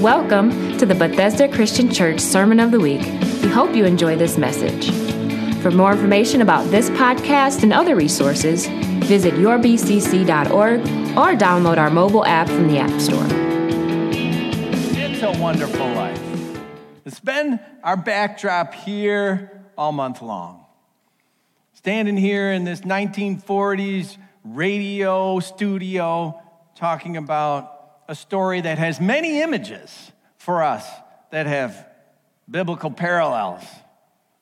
Welcome to the Bethesda Christian Church Sermon of the Week. We hope you enjoy this message. For more information about this podcast and other resources, visit yourbcc.org or download our mobile app from the App Store. It's a wonderful life. It's been our backdrop here all month long. Standing here in this 1940s radio studio talking about a story that has many images for us that have biblical parallels.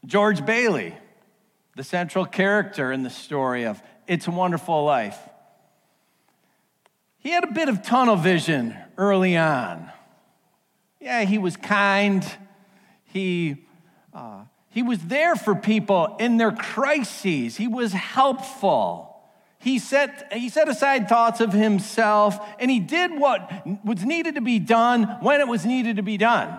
George Bailey, the central character in the story of It's a Wonderful Life. He had a bit of tunnel vision early on. Yeah, he was kind. He, uh, he was there for people in their crises. He was helpful. He set, he set aside thoughts of himself and he did what was needed to be done when it was needed to be done.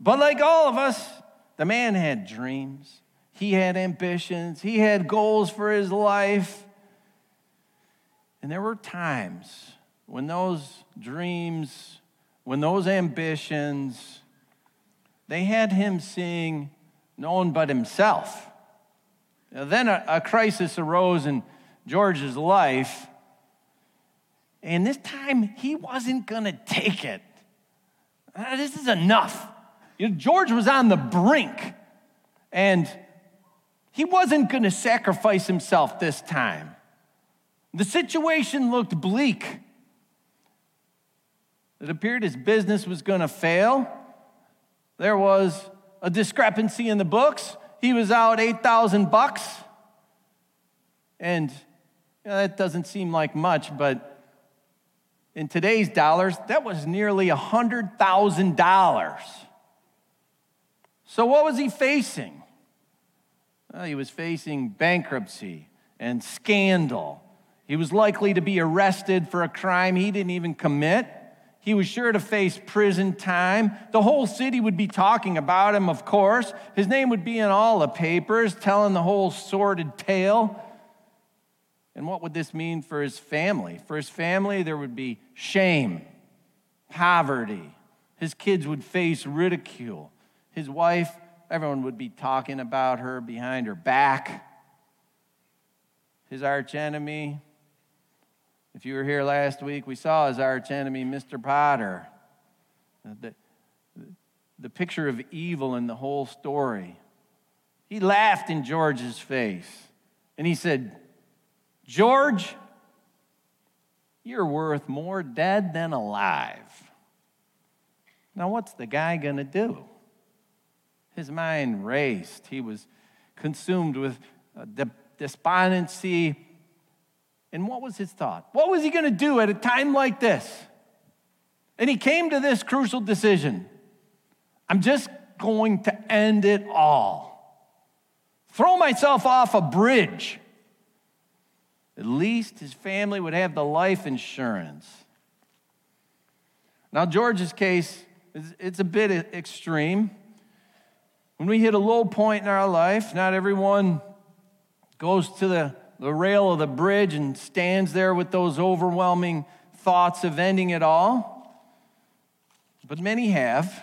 But like all of us, the man had dreams, he had ambitions, he had goals for his life. And there were times when those dreams, when those ambitions, they had him seeing no one but himself. Now, then a, a crisis arose and George's life. And this time, he wasn't going to take it. Uh, this is enough. You know, George was on the brink, and he wasn't going to sacrifice himself this time. The situation looked bleak. It appeared his business was going to fail. There was a discrepancy in the books. He was out 8,000 bucks. And you know, that doesn't seem like much, but in today's dollars, that was nearly $100,000. So, what was he facing? Well, he was facing bankruptcy and scandal. He was likely to be arrested for a crime he didn't even commit. He was sure to face prison time. The whole city would be talking about him, of course. His name would be in all the papers, telling the whole sordid tale. And what would this mean for his family? For his family, there would be shame, poverty. His kids would face ridicule. His wife, everyone would be talking about her behind her back. His archenemy, if you were here last week, we saw his archenemy, Mr. Potter. The, the picture of evil in the whole story. He laughed in George's face and he said, George, you're worth more dead than alive. Now, what's the guy going to do? His mind raced. He was consumed with uh, despondency. And what was his thought? What was he going to do at a time like this? And he came to this crucial decision I'm just going to end it all. Throw myself off a bridge at least his family would have the life insurance. Now, George's case, is it's a bit extreme. When we hit a low point in our life, not everyone goes to the, the rail of the bridge and stands there with those overwhelming thoughts of ending it all. But many have,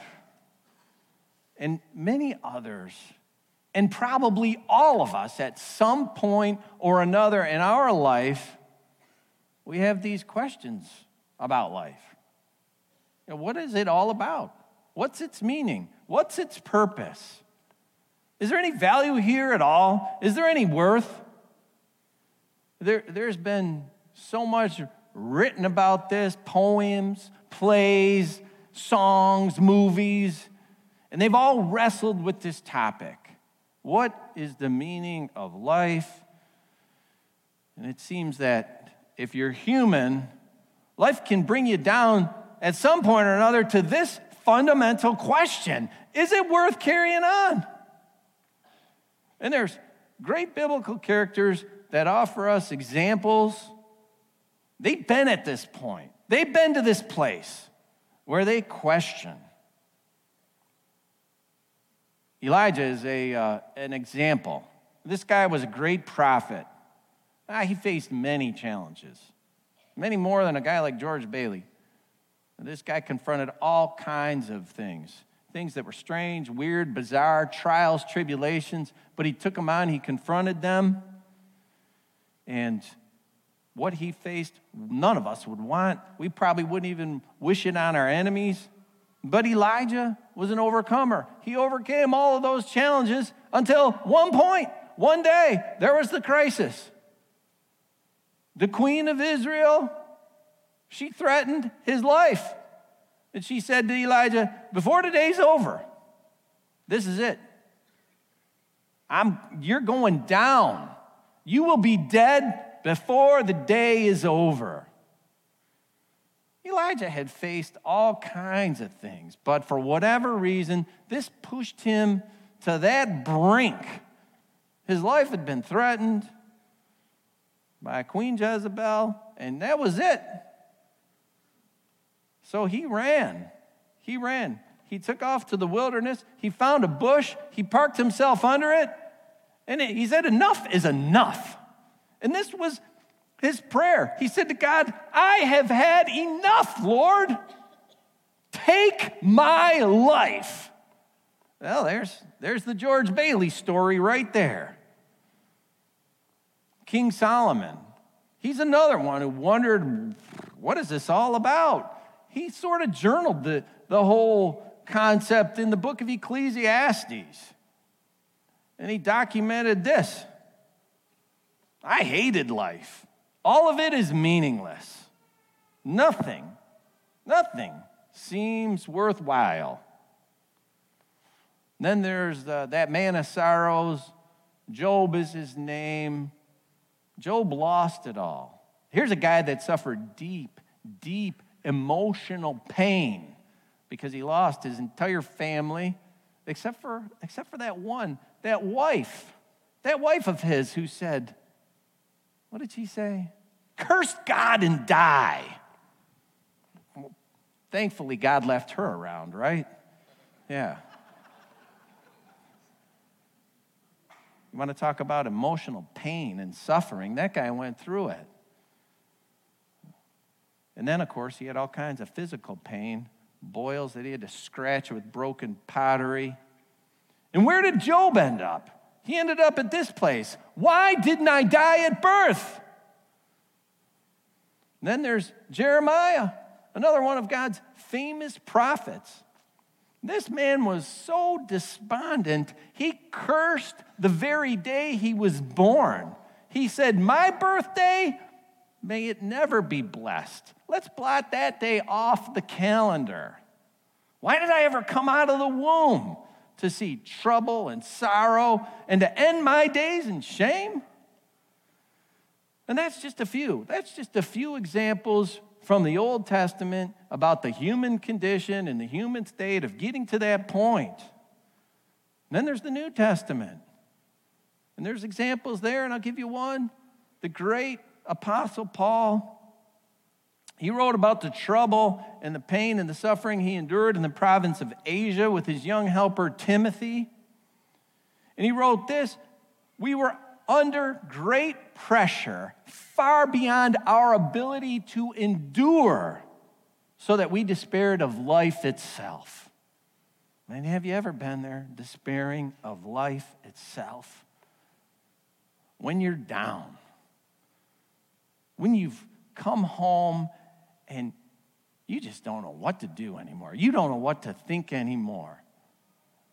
and many others and probably all of us at some point or another in our life, we have these questions about life. You know, what is it all about? What's its meaning? What's its purpose? Is there any value here at all? Is there any worth? There, there's been so much written about this poems, plays, songs, movies, and they've all wrestled with this topic. What is the meaning of life? And it seems that if you're human, life can bring you down at some point or another to this fundamental question Is it worth carrying on? And there's great biblical characters that offer us examples. They've been at this point, they've been to this place where they question Elijah is a, uh, an example. This guy was a great prophet. Ah, he faced many challenges, many more than a guy like George Bailey. This guy confronted all kinds of things things that were strange, weird, bizarre, trials, tribulations, but he took them on, he confronted them. And what he faced, none of us would want. We probably wouldn't even wish it on our enemies. But Elijah was an overcomer. He overcame all of those challenges until one point, one day, there was the crisis. The queen of Israel, she threatened his life. And she said to Elijah, Before today's over, this is it. I'm, you're going down. You will be dead before the day is over. Elijah had faced all kinds of things, but for whatever reason, this pushed him to that brink. His life had been threatened by Queen Jezebel, and that was it. So he ran. He ran. He took off to the wilderness. He found a bush. He parked himself under it. And he said, Enough is enough. And this was his prayer. He said to God, I have had enough, Lord. Take my life. Well, there's, there's the George Bailey story right there. King Solomon, he's another one who wondered, what is this all about? he sort of journaled the, the whole concept in the book of Ecclesiastes. And he documented this I hated life. All of it is meaningless. Nothing, nothing seems worthwhile. Then there's the, that man of sorrows. Job is his name. Job lost it all. Here's a guy that suffered deep, deep emotional pain because he lost his entire family, except for, except for that one, that wife, that wife of his who said, What did she say? Curse God and die. thankfully, God left her around, right? Yeah. You want to talk about emotional pain and suffering? That guy went through it. And then, of course, he had all kinds of physical pain, boils that he had to scratch with broken pottery. And where did Job end up? He ended up at this place. Why didn't I die at birth? Then there's Jeremiah, another one of God's famous prophets. This man was so despondent, he cursed the very day he was born. He said, My birthday May it never be blessed. Let's blot that day off the calendar. Why did I ever come out of the womb? To see trouble and sorrow and to end my days in shame? And that's just a few. That's just a few examples from the Old Testament about the human condition and the human state of getting to that point. And then there's the New Testament. And there's examples there, and I'll give you one. The great Apostle Paul, he wrote about the trouble and the pain and the suffering he endured in the province of Asia with his young helper Timothy. And he wrote this We were under great pressure, far beyond our ability to endure, so that we despaired of life itself. And have you ever been there, despairing of life itself? When you're down, when you've come home and you just don't know what to do anymore, you don't know what to think anymore.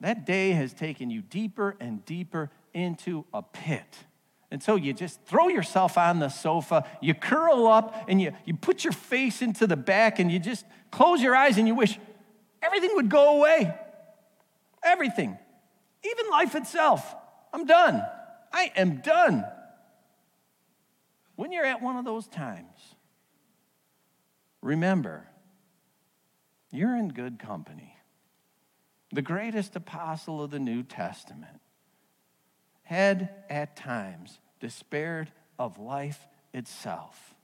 That day has taken you deeper and deeper into a pit. And so you just throw yourself on the sofa, you curl up, and you, you put your face into the back, and you just close your eyes and you wish everything would go away. Everything. Even life itself. I'm done. I am done. When you're at one of those times, remember, you're in good company. The greatest apostle of the New Testament had at times despaired of life itself.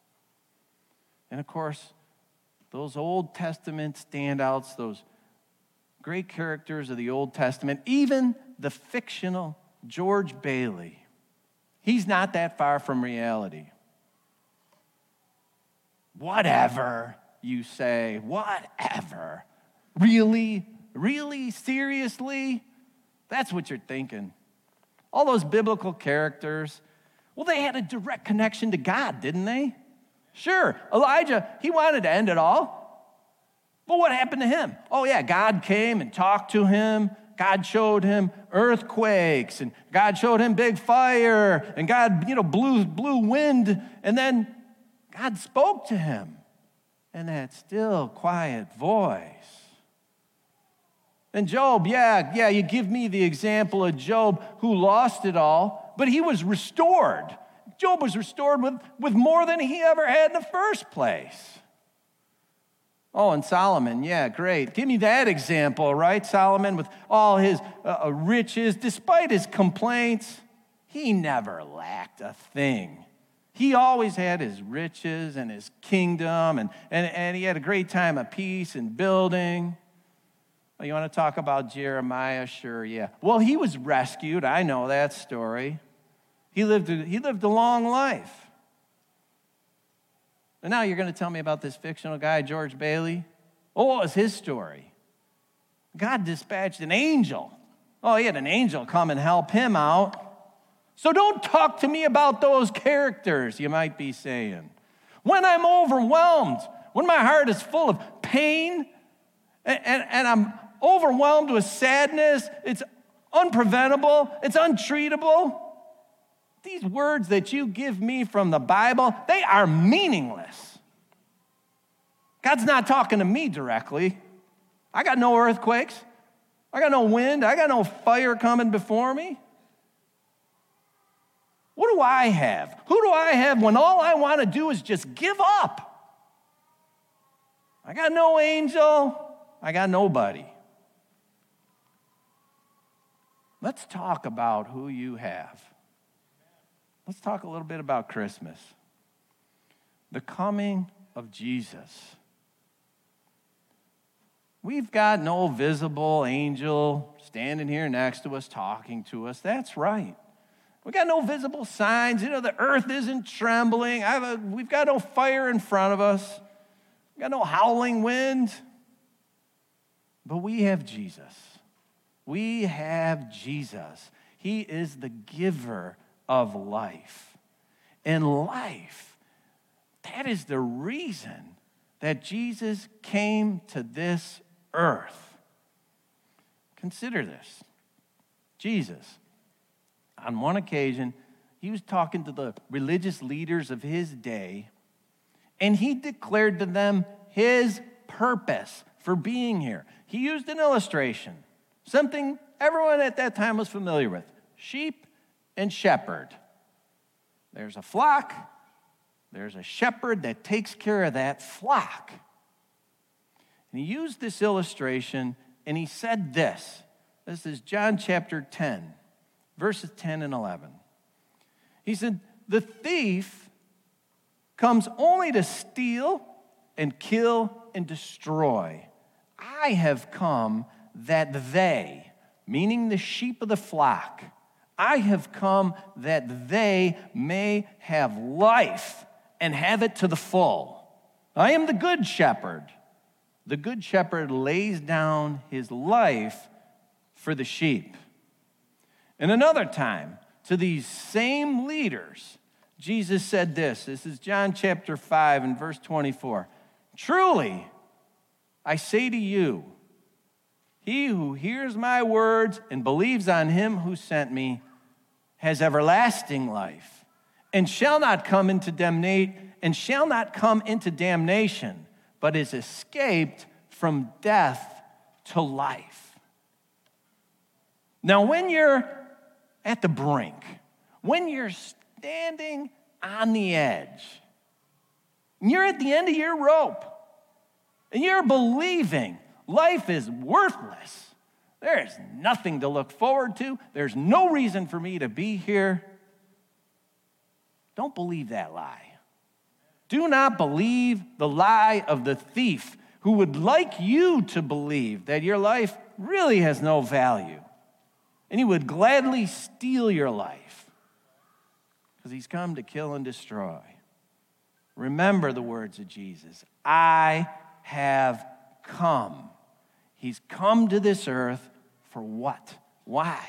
And of course, those Old Testament standouts, those great characters of the Old Testament, even the fictional George Bailey, he's not that far from reality. Whatever. you say, Whatever. Really? Really? Seriously? That's what you're thinking. All those biblical characters, well, they had a direct connection to God, didn't they? Sure, Elijah, he wanted to end it all. But what happened to him? Oh, yeah, God came and talked to him. God showed him earthquakes, and God showed him big fire, and God, you know, blew, blew wind, and then God spoke to him in that still, quiet voice. And Job, yeah, yeah, you give me the example of Job who lost it all, but he was restored. Job was restored with, with more than he ever had in the first place. Oh, and Solomon, yeah, great. Give me that example, right? Solomon, with all his uh, uh riches, despite his complaints, he never lacked a thing. He always had his riches and his kingdom, and, and, and he had a great time of peace and building. Oh, you want to talk about Jeremiah? Sure, yeah. Well, he was rescued. I know that story. He lived, he lived a long life. And now you're going to tell me about this fictional guy, George Bailey? Oh, it's his story? God dispatched an angel. Oh, he had an angel come and help him out. So don't talk to me about those characters, you might be saying. When I'm overwhelmed, when my heart is full of pain, and, and, and I'm overwhelmed with sadness. It's unpreventable, it's untreatable. These words that you give me from the Bible, they are meaningless. God's not talking to me directly. I got no earthquakes. I got no wind. I got no fire coming before me. What do I have? Who do I have when all I want to do is just give up? I got no angel. I got nobody. Let's talk about who you have. Let's talk a little bit about Christmas. The coming of Jesus. We've got no visible angel standing here next to us talking to us. That's right. We got no visible signs. You know, the earth isn't trembling. A, we've got no fire in front of us. We've got no howling wind. But we have Jesus. We have Jesus. He is the giver of life. And life, that is the reason that Jesus came to this earth. Consider this Jesus, on one occasion, he was talking to the religious leaders of his day, and he declared to them his purpose for being here. He used an illustration something everyone at that time was familiar with sheep and shepherd. There's a flock, there's a shepherd that takes care of that flock. And he used this illustration and he said this. This is John chapter 10, verses 10 and 11. He said, The thief comes only to steal and kill and destroy. I have come that they, meaning the sheep of the flock, I have come that they may have life and have it to the full. I am the good shepherd. The good shepherd lays down his life for the sheep. And another time, to these same leaders, Jesus said this. This is John chapter 5 and verse 24. Truly, I say to you, he who hears my words and believes on him who sent me has everlasting life and shall not come into damnate and shall not come into damnation, but is escaped from death to life. Now, when you're at the brink, when you're standing on the edge, and you're at the end of your rope, and you're believing Life is worthless. There is nothing to look forward to. There's no reason for me to be here. Don't believe that lie. Do not believe the lie of the thief who would like you to believe that your life really has no value. And he would gladly steal your life because he's come to kill and destroy. Remember the words of Jesus I have come. He's come to this earth for what? Why?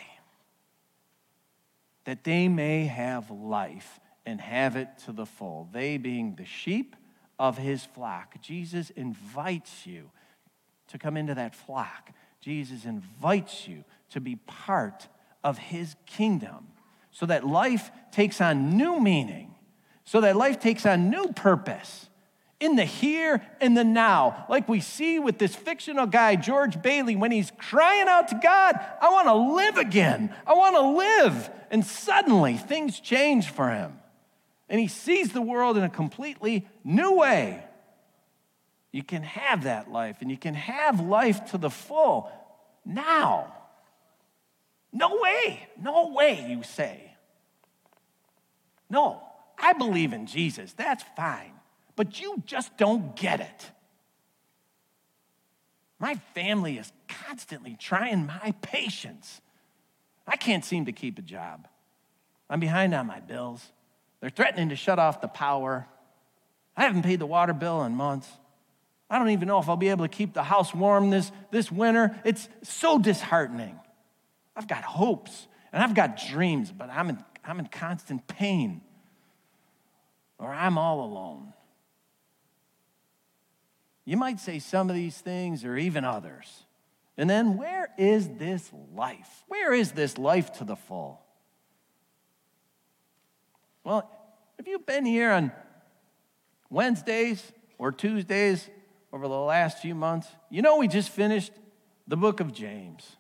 That they may have life and have it to the full. They being the sheep of his flock. Jesus invites you to come into that flock. Jesus invites you to be part of his kingdom so that life takes on new meaning, so that life takes on new purpose in the here and the now, like we see with this fictional guy, George Bailey, when he's crying out to God, I want to live again. I want to live. And suddenly things change for him. And he sees the world in a completely new way. You can have that life, and you can have life to the full now. No way, no way, you say. No, I believe in Jesus. That's fine but you just don't get it. My family is constantly trying my patience. I can't seem to keep a job. I'm behind on my bills. They're threatening to shut off the power. I haven't paid the water bill in months. I don't even know if I'll be able to keep the house warm this, this winter. It's so disheartening. I've got hopes and I've got dreams, but I'm in, I'm in constant pain or I'm all alone. You might say some of these things or even others. And then, where is this life? Where is this life to the full? Well, have you've been here on Wednesdays or Tuesdays over the last few months? You know, we just finished the book of James.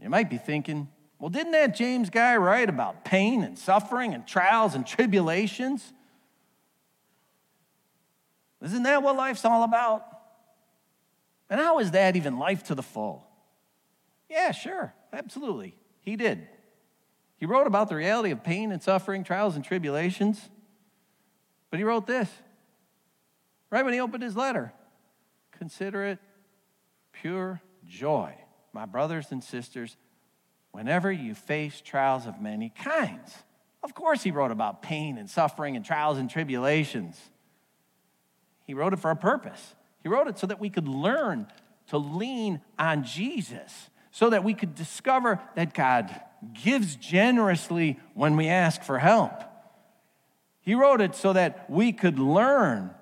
You might be thinking, well, didn't that James guy write about pain and suffering and trials and tribulations? Isn't that what life's all about? And how is that even life to the full? Yeah, sure, absolutely. He did. He wrote about the reality of pain and suffering, trials and tribulations. But he wrote this right when he opened his letter Consider it pure joy, my brothers and sisters, whenever you face trials of many kinds. Of course, he wrote about pain and suffering and trials and tribulations. He wrote it for a purpose. He wrote it so that we could learn to lean on Jesus, so that we could discover that God gives generously when we ask for help. He wrote it so that we could learn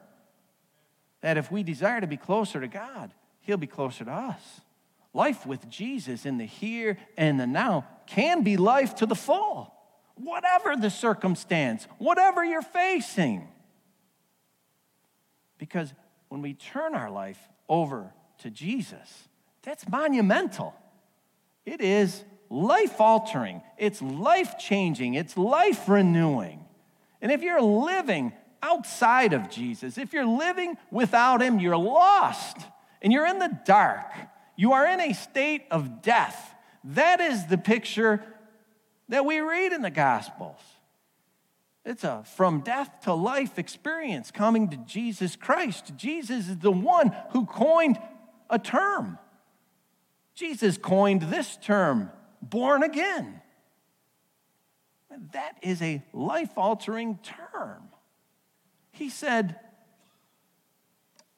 that if we desire to be closer to God, He'll be closer to us. Life with Jesus in the here and the now can be life to the full, whatever the circumstance, whatever you're facing. Because when we turn our life over to Jesus, that's monumental. It is life altering, it's life changing, it's life renewing. And if you're living outside of Jesus, if you're living without Him, you're lost and you're in the dark. You are in a state of death. That is the picture that we read in the Gospels. It's a from death to life experience coming to Jesus Christ. Jesus is the one who coined a term. Jesus coined this term, born again. That is a life altering term. He said,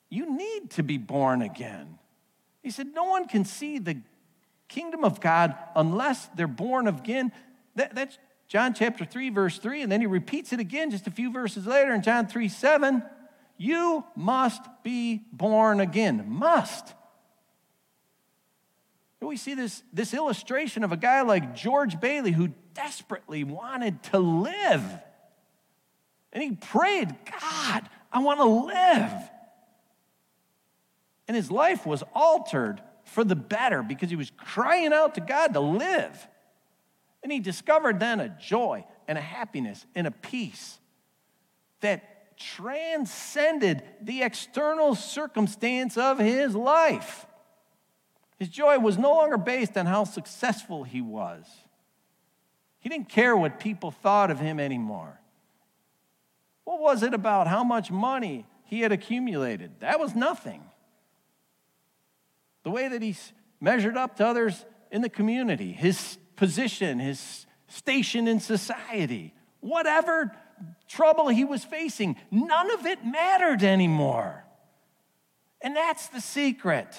You need to be born again. He said, No one can see the kingdom of God unless they're born again. That, that's John chapter 3, verse 3, and then he repeats it again just a few verses later in John 3 7. You must be born again. Must. We see this, this illustration of a guy like George Bailey who desperately wanted to live. And he prayed, God, I want to live. And his life was altered for the better because he was crying out to God to live. And he discovered then a joy and a happiness and a peace that transcended the external circumstance of his life. His joy was no longer based on how successful he was. He didn't care what people thought of him anymore. What was it about how much money he had accumulated? That was nothing. The way that he measured up to others in the community, his position, his station in society, whatever trouble he was facing, none of it mattered anymore. And that's the secret.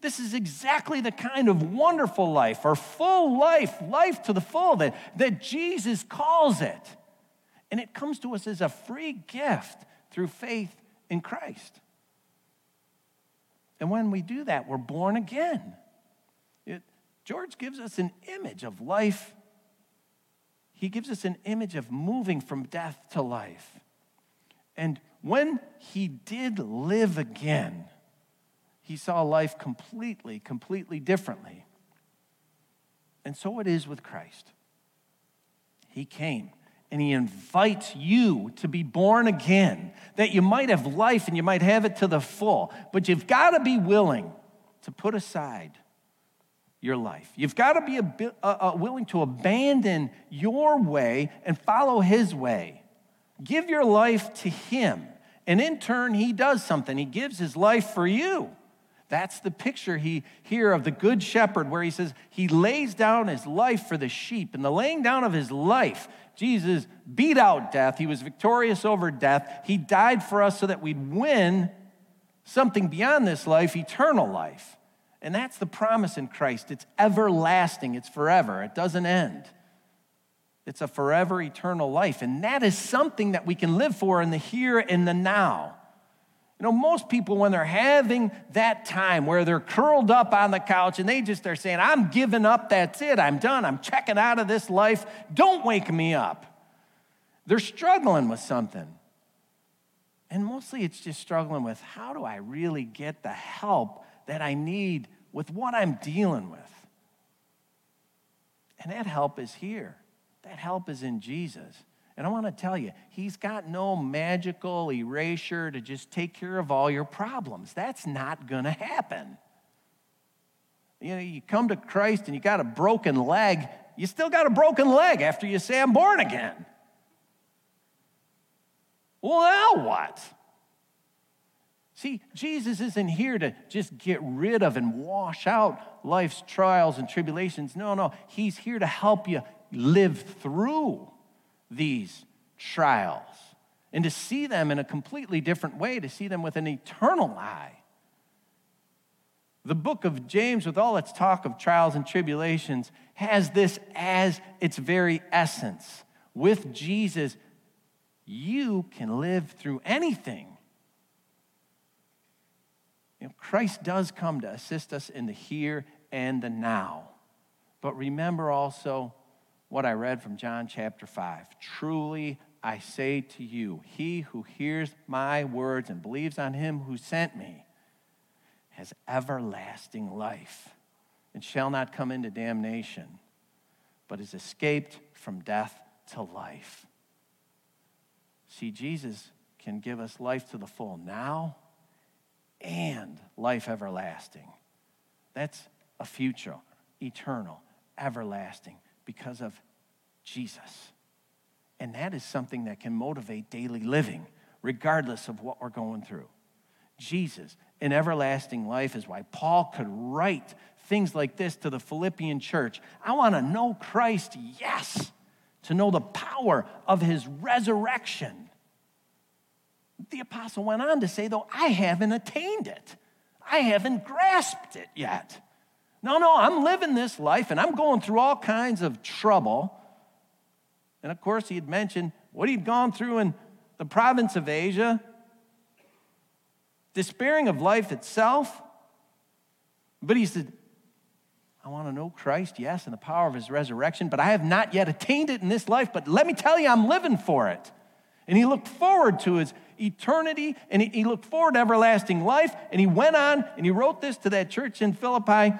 This is exactly the kind of wonderful life or full life, life to the full that, that Jesus calls it. And it comes to us as a free gift through faith in Christ. And when we do that, we're born again. It, George gives us an image of life. He gives us an image of moving from death to life. And when he did live again, he saw life completely, completely differently. And so it is with Christ. He came and he invites you to be born again, that you might have life and you might have it to the full. But you've got to be willing to put aside your life. You've got to be a, uh, uh, willing to abandon your way and follow his way. Give your life to him. And in turn, he does something. He gives his life for you. That's the picture he here of the good shepherd where he says he lays down his life for the sheep. And the laying down of his life, Jesus beat out death. He was victorious over death. He died for us so that we'd win something beyond this life, eternal life. And that's the promise in Christ. It's everlasting, it's forever, it doesn't end. It's a forever eternal life. And that is something that we can live for in the here and the now. You know, most people, when they're having that time where they're curled up on the couch and they just are saying, I'm giving up, that's it, I'm done, I'm checking out of this life, don't wake me up. They're struggling with something. And mostly it's just struggling with how do I really get the help that I need with what I'm dealing with? And that help is here, that help is in Jesus. And I want to tell you, he's got no magical erasure to just take care of all your problems. That's not going to happen. You know, you come to Christ and you got a broken leg, you still got a broken leg after you say, I'm born again. Well, now what? See, Jesus isn't here to just get rid of and wash out life's trials and tribulations. No, no. He's here to help you live through these trials and to see them in a completely different way, to see them with an eternal eye. The book of James, with all its talk of trials and tribulations, has this as its very essence. With Jesus, you can live through anything. You know, Christ does come to assist us in the here and the now. But remember also, what I read from John chapter 5. Truly, I say to you, he who hears my words and believes on him who sent me has everlasting life and shall not come into damnation, but is escaped from death to life. See, Jesus can give us life to the full now and life everlasting. That's a future, eternal, everlasting because of Jesus. And that is something that can motivate daily living, regardless of what we're going through. Jesus in everlasting life is why Paul could write things like this to the Philippian church. I want to know Christ, yes, to know the power of his resurrection. The apostle went on to say, though, I haven't attained it, I haven't grasped it yet. No, no, I'm living this life and I'm going through all kinds of trouble. And of course, he had mentioned what he'd gone through in the province of Asia, despairing of life itself. But he said, I want to know Christ, yes, and the power of his resurrection, but I have not yet attained it in this life. But let me tell you, I'm living for it. And he looked forward to his eternity and he looked forward to everlasting life. And he went on and he wrote this to that church in Philippi.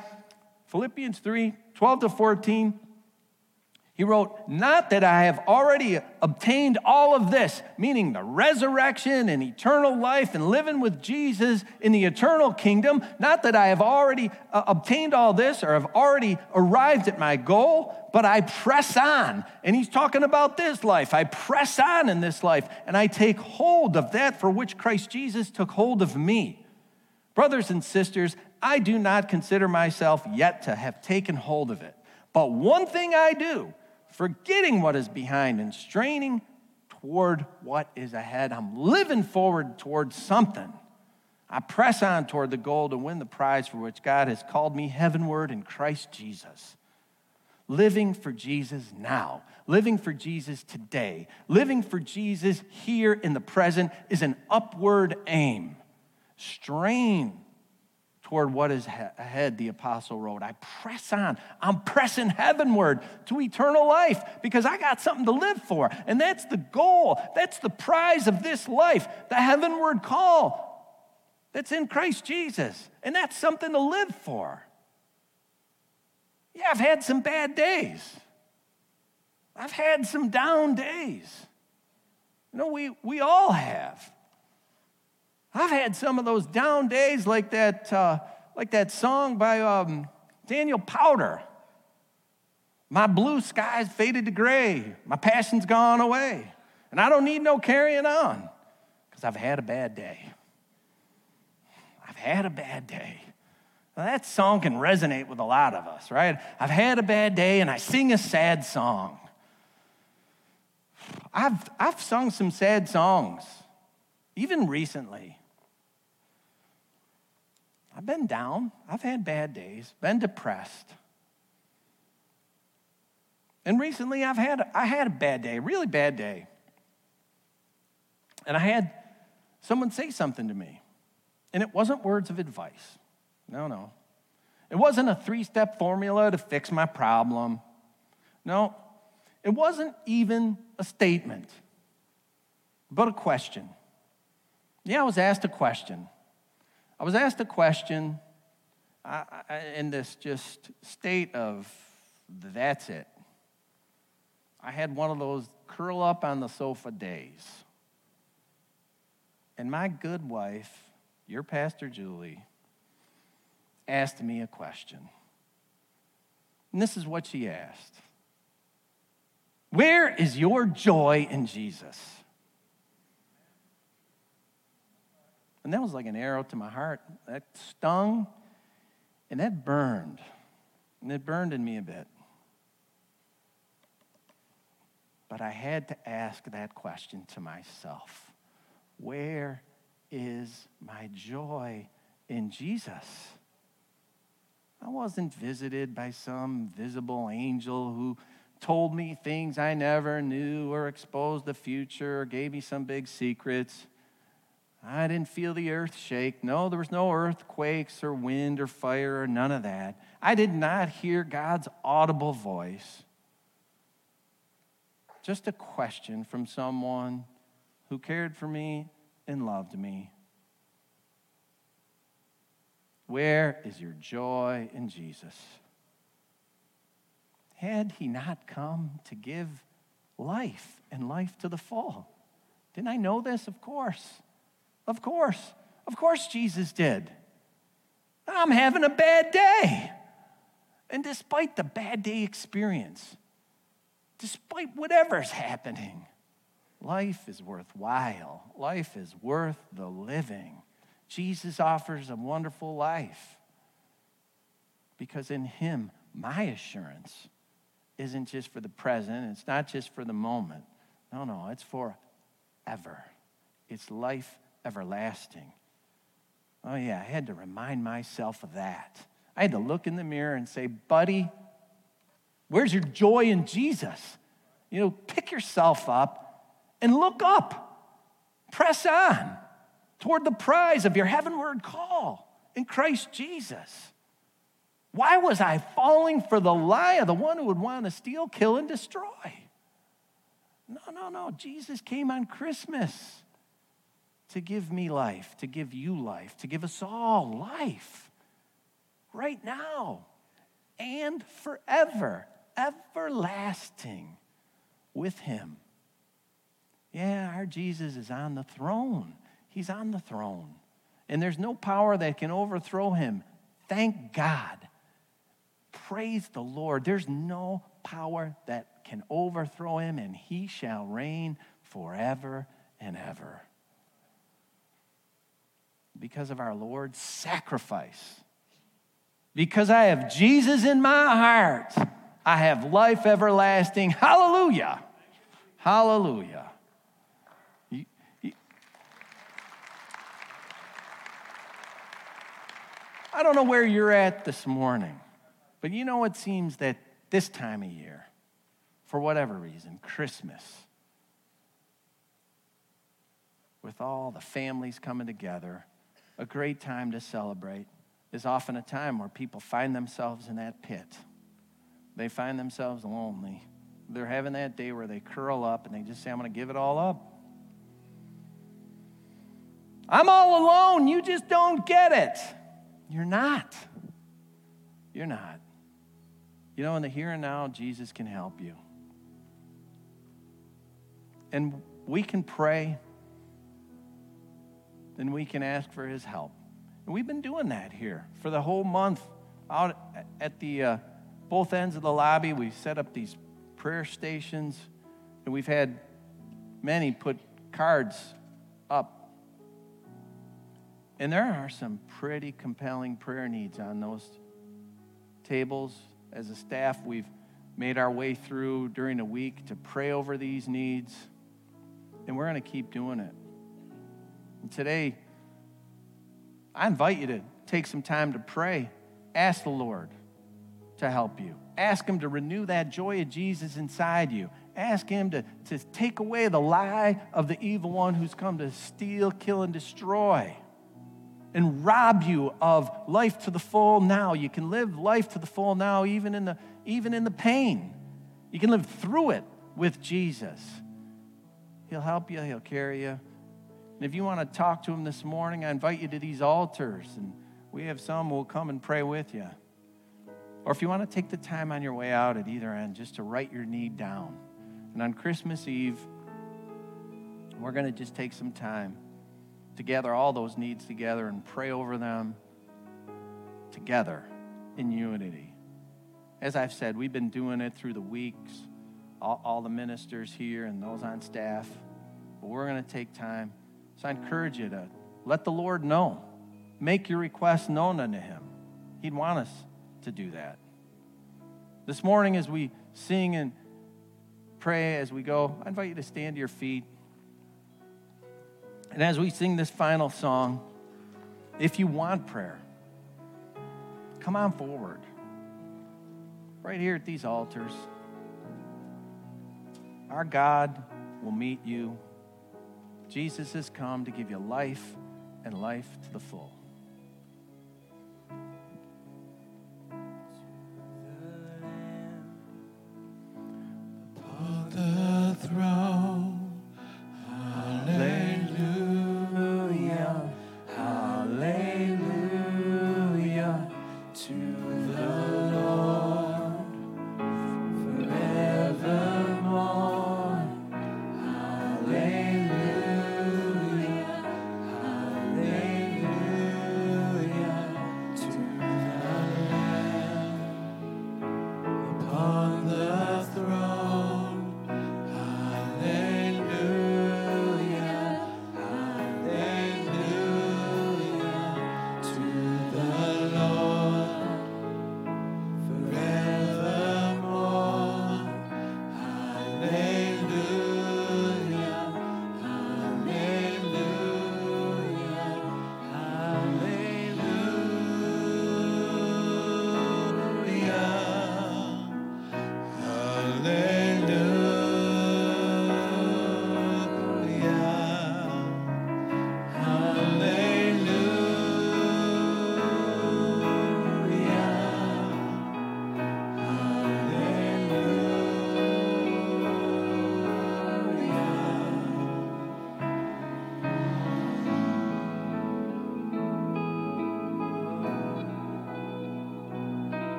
Philippians 3 12 to 14. He wrote, Not that I have already obtained all of this, meaning the resurrection and eternal life and living with Jesus in the eternal kingdom. Not that I have already uh, obtained all this or have already arrived at my goal, but I press on. And he's talking about this life. I press on in this life and I take hold of that for which Christ Jesus took hold of me. Brothers and sisters, I do not consider myself yet to have taken hold of it. But one thing I do, forgetting what is behind and straining toward what is ahead. I'm living forward towards something. I press on toward the goal to win the prize for which God has called me heavenward in Christ Jesus. Living for Jesus now, living for Jesus today, living for Jesus here in the present is an upward aim. Strain toward what is ahead, the apostle wrote. I press on. I'm pressing heavenward to eternal life because I got something to live for. And that's the goal. That's the prize of this life, the heavenward call that's in Christ Jesus. And that's something to live for. Yeah, I've had some bad days. I've had some down days. You know, we, we all have. I've had some of those down days like that, uh, like that song by um, Daniel Powter. My blue skies faded to gray. My passion's gone away. And I don't need no carrying on because I've had a bad day. I've had a bad day. Now, that song can resonate with a lot of us, right? I've had a bad day and I sing a sad song. I've, I've sung some sad songs, even recently. I've been down, I've had bad days, been depressed. And recently I've had I had a bad day, a really bad day. And I had someone say something to me. And it wasn't words of advice. No, no. It wasn't a three-step formula to fix my problem. No. It wasn't even a statement, but a question. Yeah, I was asked a question. I was asked a question I, I, in this just state of that's it. I had one of those curl up on the sofa days. And my good wife, your Pastor Julie, asked me a question. And this is what she asked Where is your joy in Jesus? And that was like an arrow to my heart. That stung and that burned. And it burned in me a bit. But I had to ask that question to myself Where is my joy in Jesus? I wasn't visited by some visible angel who told me things I never knew or exposed the future or gave me some big secrets. I didn't feel the earth shake. No, there was no earthquakes or wind or fire or none of that. I did not hear God's audible voice. Just a question from someone who cared for me and loved me. Where is your joy in Jesus? Had he not come to give life and life to the full? Didn't I know this? Of course. Of course. Of course, Jesus did. I'm having a bad day. And despite the bad day experience, despite whatever's happening, life is worthwhile. Life is worth the living. Jesus offers a wonderful life because in Him, my assurance isn't just for the present, it's not just for the moment. No, no, it's for ever. It's life everlasting. Oh, yeah, I had to remind myself of that. I had to look in the mirror and say, buddy, where's your joy in Jesus? You know, pick yourself up and look up. Press on toward the prize of your heavenward call in Christ Jesus. Why was I falling for the lie of the one who would want to steal, kill, and destroy? No, no, no. Jesus came on Christmas to give me life, to give you life, to give us all life right now and forever, everlasting with Him. Yeah, our Jesus is on the throne. He's on the throne. And there's no power that can overthrow Him. Thank God. Praise the Lord. There's no power that can overthrow Him, and He shall reign forever and ever because of our Lord's sacrifice. Because I have Jesus in my heart, I have life everlasting. Hallelujah! Hallelujah. I don't know where you're at this morning, but you know it seems that this time of year, for whatever reason, Christmas, with all the families coming together, a great time to celebrate, is often a time where people find themselves in that pit. They find themselves lonely. They're having that day where they curl up and they just say, I'm going to give it all up. I'm all alone. You just don't get it. You're not. You're not. You know, in the here and now, Jesus can help you. And we can pray and we can ask for his help. And we've been doing that here for the whole month out at the uh, both ends of the lobby. We've set up these prayer stations, and we've had many put cards up. And there are some pretty compelling prayer needs on those tables. As a staff, we've made our way through during the week to pray over these needs, and we're going to keep doing it. And today, I invite you to take some time to pray. Ask the Lord to help you. Ask Him to renew that joy of Jesus inside you. Ask Him to, to take away the lie of the evil one who's come to steal, kill, and destroy and rob you of life to the full now. You can live life to the full now, even in the, even in the pain. You can live through it with Jesus. He'll help you, He'll carry you. And if you want to talk to him this morning, I invite you to these altars, and we have some who will come and pray with you. Or if you want to take the time on your way out at either end just to write your need down. And on Christmas Eve, we're going to just take some time to gather all those needs together and pray over them together in unity. As I've said, we've been doing it through the weeks, all, all the ministers here and those on staff. But we're going to take time so I encourage you to let the Lord know. Make your requests known unto Him. He'd want us to do that. This morning, as we sing and pray as we go, I invite you to stand to your feet. And as we sing this final song, if you want prayer, come on forward. Right here at these altars. Our God will meet you. Jesus has come to give you life and life to the full.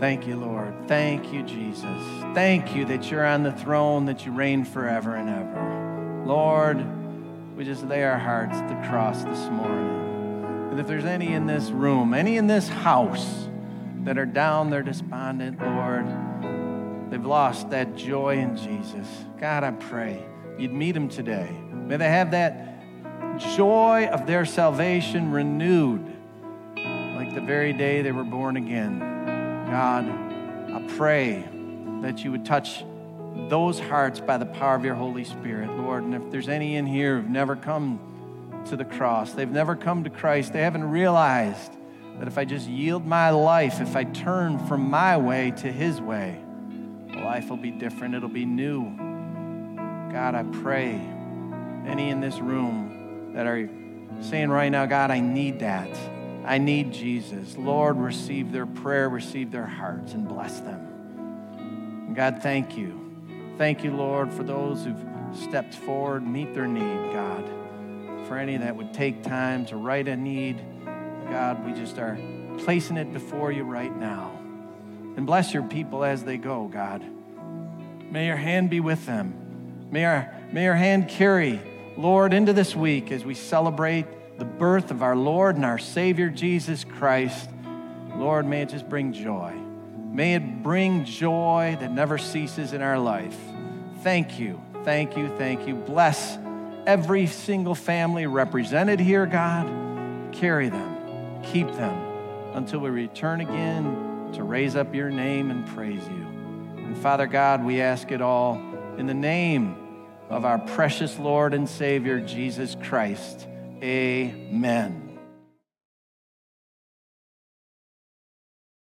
Thank you, Lord. Thank you, Jesus. Thank you that you're on the throne, that you reign forever and ever. Lord, we just lay our hearts at the cross this morning. And if there's any in this room, any in this house that are down, they're despondent, Lord, they've lost that joy in Jesus. God, I pray you'd meet them today. May they have that joy of their salvation renewed like the very day they were born again. God, I pray that you would touch those hearts by the power of your Holy Spirit, Lord. And if there's any in here who've never come to the cross, they've never come to Christ, they haven't realized that if I just yield my life, if I turn from my way to his way, life will be different, it'll be new. God, I pray any in this room that are saying right now, God, I need that. I need Jesus. Lord, receive their prayer, receive their hearts, and bless them. And God, thank you. Thank you, Lord, for those who've stepped forward, meet their need, God. For any that would take time to write a need, God, we just are placing it before you right now. And bless your people as they go, God. May your hand be with them. May our, may your hand carry, Lord, into this week as we celebrate the birth of our Lord and our Savior Jesus Christ, Lord, may it just bring joy. May it bring joy that never ceases in our life. Thank you, thank you, thank you. Bless every single family represented here, God. Carry them, keep them until we return again to raise up your name and praise you. And Father God, we ask it all in the name of our precious Lord and Savior, Jesus Christ. Amen.